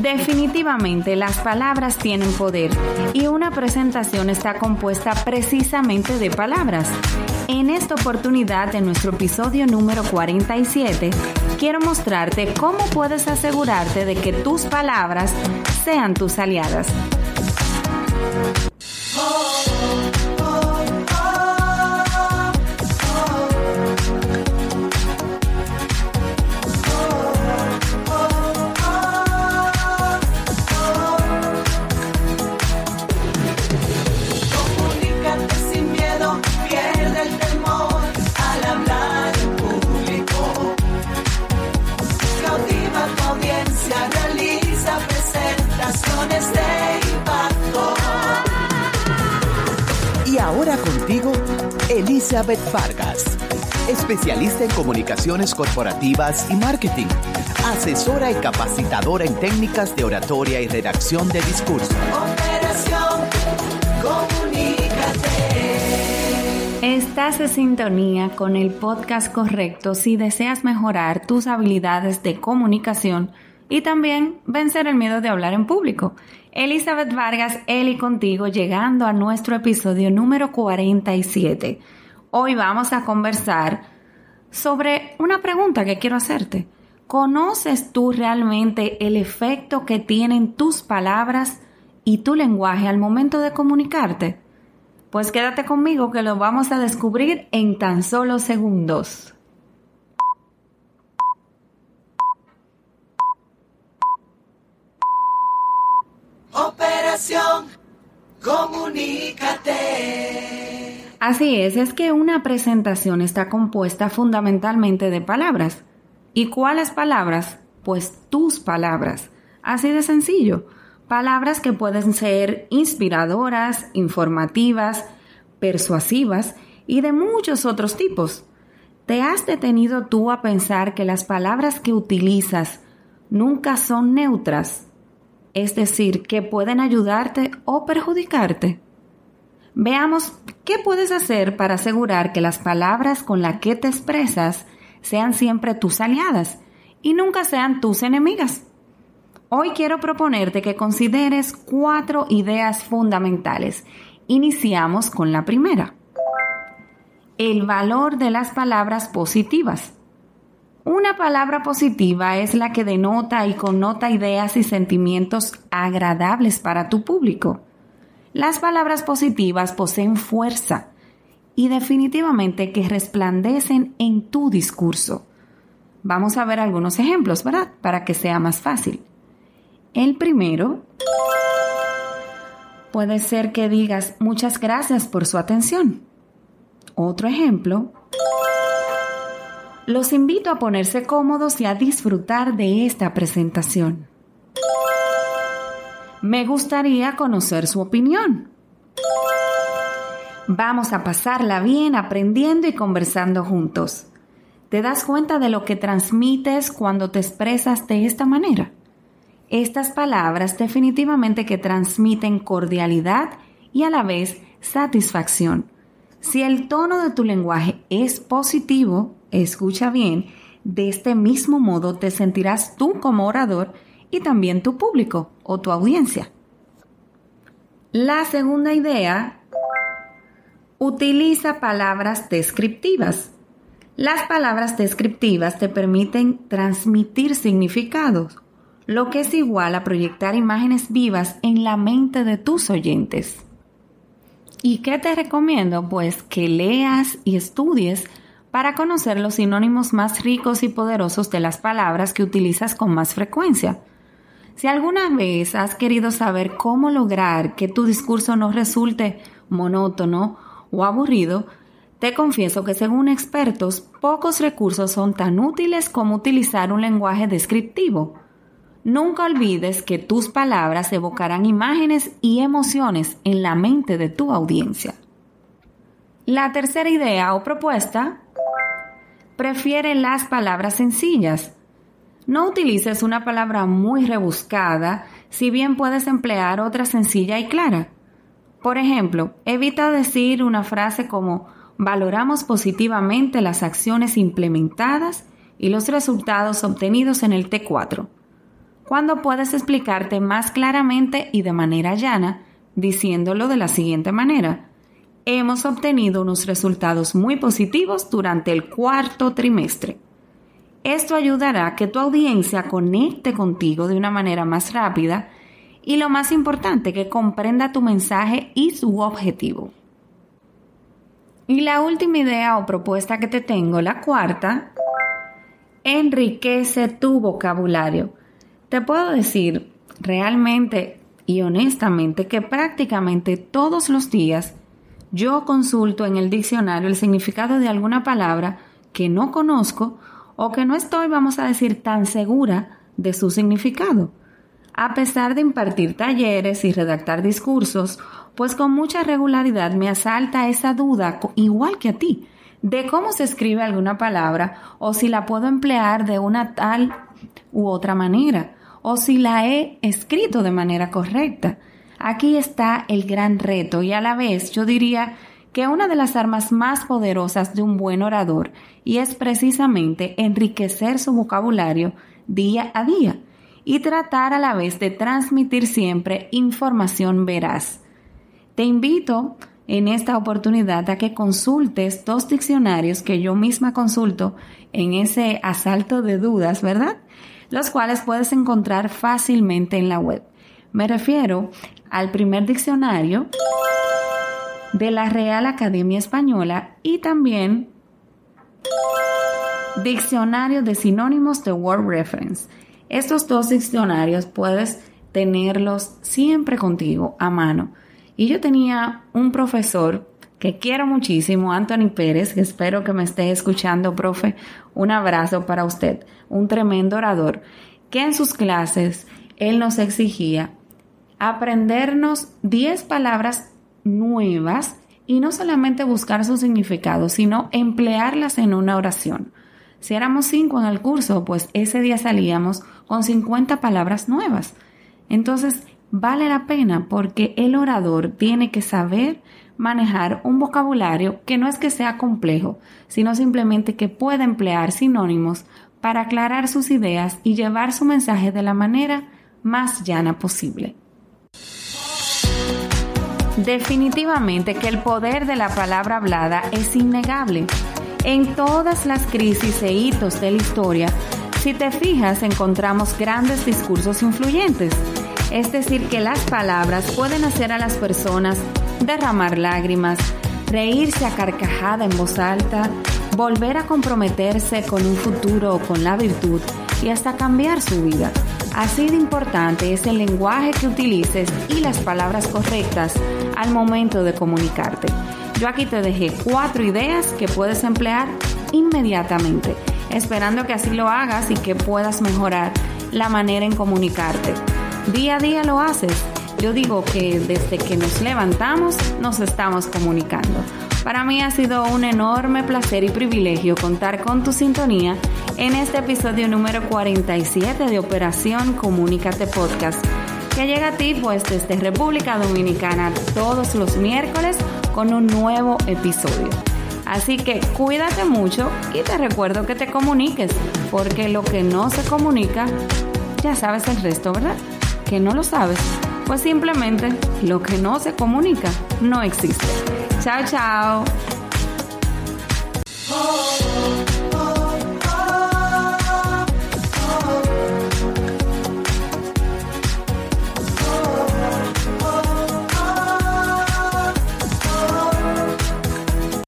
Definitivamente las palabras tienen poder y una presentación está compuesta precisamente de palabras. En esta oportunidad de nuestro episodio número 47, quiero mostrarte cómo puedes asegurarte de que tus palabras sean tus aliadas. Contigo, Elizabeth Vargas, especialista en comunicaciones corporativas y marketing, asesora y capacitadora en técnicas de oratoria y redacción de discurso. Operación Comunícate. Estás en sintonía con el podcast correcto si deseas mejorar tus habilidades de comunicación y también vencer el miedo de hablar en público. Elizabeth Vargas, Eli contigo, llegando a nuestro episodio número 47. Hoy vamos a conversar sobre una pregunta que quiero hacerte. ¿Conoces tú realmente el efecto que tienen tus palabras y tu lenguaje al momento de comunicarte? Pues quédate conmigo que lo vamos a descubrir en tan solo segundos. Operación Comunícate. Así es, es que una presentación está compuesta fundamentalmente de palabras. ¿Y cuáles palabras? Pues tus palabras. Así de sencillo. Palabras que pueden ser inspiradoras, informativas, persuasivas y de muchos otros tipos. ¿Te has detenido tú a pensar que las palabras que utilizas nunca son neutras? Es decir, que pueden ayudarte o perjudicarte. Veamos qué puedes hacer para asegurar que las palabras con las que te expresas sean siempre tus aliadas y nunca sean tus enemigas. Hoy quiero proponerte que consideres cuatro ideas fundamentales. Iniciamos con la primera. El valor de las palabras positivas. Una palabra positiva es la que denota y connota ideas y sentimientos agradables para tu público. Las palabras positivas poseen fuerza y definitivamente que resplandecen en tu discurso. Vamos a ver algunos ejemplos, ¿verdad? Para que sea más fácil. El primero puede ser que digas muchas gracias por su atención. Otro ejemplo los invito a ponerse cómodos y a disfrutar de esta presentación. Me gustaría conocer su opinión. Vamos a pasarla bien aprendiendo y conversando juntos. ¿Te das cuenta de lo que transmites cuando te expresas de esta manera? Estas palabras definitivamente que transmiten cordialidad y a la vez satisfacción. Si el tono de tu lenguaje es positivo, Escucha bien, de este mismo modo te sentirás tú como orador y también tu público o tu audiencia. La segunda idea, utiliza palabras descriptivas. Las palabras descriptivas te permiten transmitir significados, lo que es igual a proyectar imágenes vivas en la mente de tus oyentes. ¿Y qué te recomiendo? Pues que leas y estudies para conocer los sinónimos más ricos y poderosos de las palabras que utilizas con más frecuencia. Si alguna vez has querido saber cómo lograr que tu discurso no resulte monótono o aburrido, te confieso que según expertos, pocos recursos son tan útiles como utilizar un lenguaje descriptivo. Nunca olvides que tus palabras evocarán imágenes y emociones en la mente de tu audiencia. La tercera idea o propuesta prefiere las palabras sencillas. No utilices una palabra muy rebuscada, si bien puedes emplear otra sencilla y clara. Por ejemplo, evita decir una frase como valoramos positivamente las acciones implementadas y los resultados obtenidos en el T4. cuando puedes explicarte más claramente y de manera llana, diciéndolo de la siguiente manera. Hemos obtenido unos resultados muy positivos durante el cuarto trimestre. Esto ayudará a que tu audiencia conecte contigo de una manera más rápida y lo más importante, que comprenda tu mensaje y su objetivo. Y la última idea o propuesta que te tengo, la cuarta, enriquece tu vocabulario. Te puedo decir realmente y honestamente que prácticamente todos los días yo consulto en el diccionario el significado de alguna palabra que no conozco o que no estoy, vamos a decir, tan segura de su significado. A pesar de impartir talleres y redactar discursos, pues con mucha regularidad me asalta esa duda, igual que a ti, de cómo se escribe alguna palabra o si la puedo emplear de una tal u otra manera o si la he escrito de manera correcta. Aquí está el gran reto y a la vez yo diría que una de las armas más poderosas de un buen orador y es precisamente enriquecer su vocabulario día a día y tratar a la vez de transmitir siempre información veraz. Te invito en esta oportunidad a que consultes dos diccionarios que yo misma consulto en ese asalto de dudas, ¿verdad? Los cuales puedes encontrar fácilmente en la web. Me refiero al primer diccionario de la Real Academia Española y también Diccionario de Sinónimos de Word Reference. Estos dos diccionarios puedes tenerlos siempre contigo a mano. Y yo tenía un profesor que quiero muchísimo, Anthony Pérez, que espero que me esté escuchando, profe. Un abrazo para usted, un tremendo orador, que en sus clases él nos exigía aprendernos 10 palabras nuevas y no solamente buscar su significado, sino emplearlas en una oración. Si éramos cinco en el curso, pues ese día salíamos con 50 palabras nuevas. Entonces, vale la pena porque el orador tiene que saber manejar un vocabulario que no es que sea complejo, sino simplemente que pueda emplear sinónimos para aclarar sus ideas y llevar su mensaje de la manera más llana posible. Definitivamente que el poder de la palabra hablada es innegable en todas las crisis e hitos de la historia, si te fijas, encontramos grandes discursos influyentes. Es decir, que las palabras pueden hacer a las personas derramar lágrimas, reírse a carcajada en voz alta, volver a comprometerse con un futuro o con la virtud y hasta cambiar su vida. Así de importante es el lenguaje que utilices y las palabras correctas al momento de comunicarte. Yo aquí te dejé cuatro ideas que puedes emplear inmediatamente, esperando que así lo hagas y que puedas mejorar la manera en comunicarte. Día a día lo haces. Yo digo que desde que nos levantamos nos estamos comunicando. Para mí ha sido un enorme placer y privilegio contar con tu sintonía en este episodio número 47 de Operación Comunícate Podcast, que llega a ti pues desde República Dominicana todos los miércoles con un nuevo episodio. Así que cuídate mucho y te recuerdo que te comuniques, porque lo que no se comunica, ya sabes el resto, ¿verdad? Que no lo sabes, pues simplemente lo que no se comunica no existe. Tchau, tchau!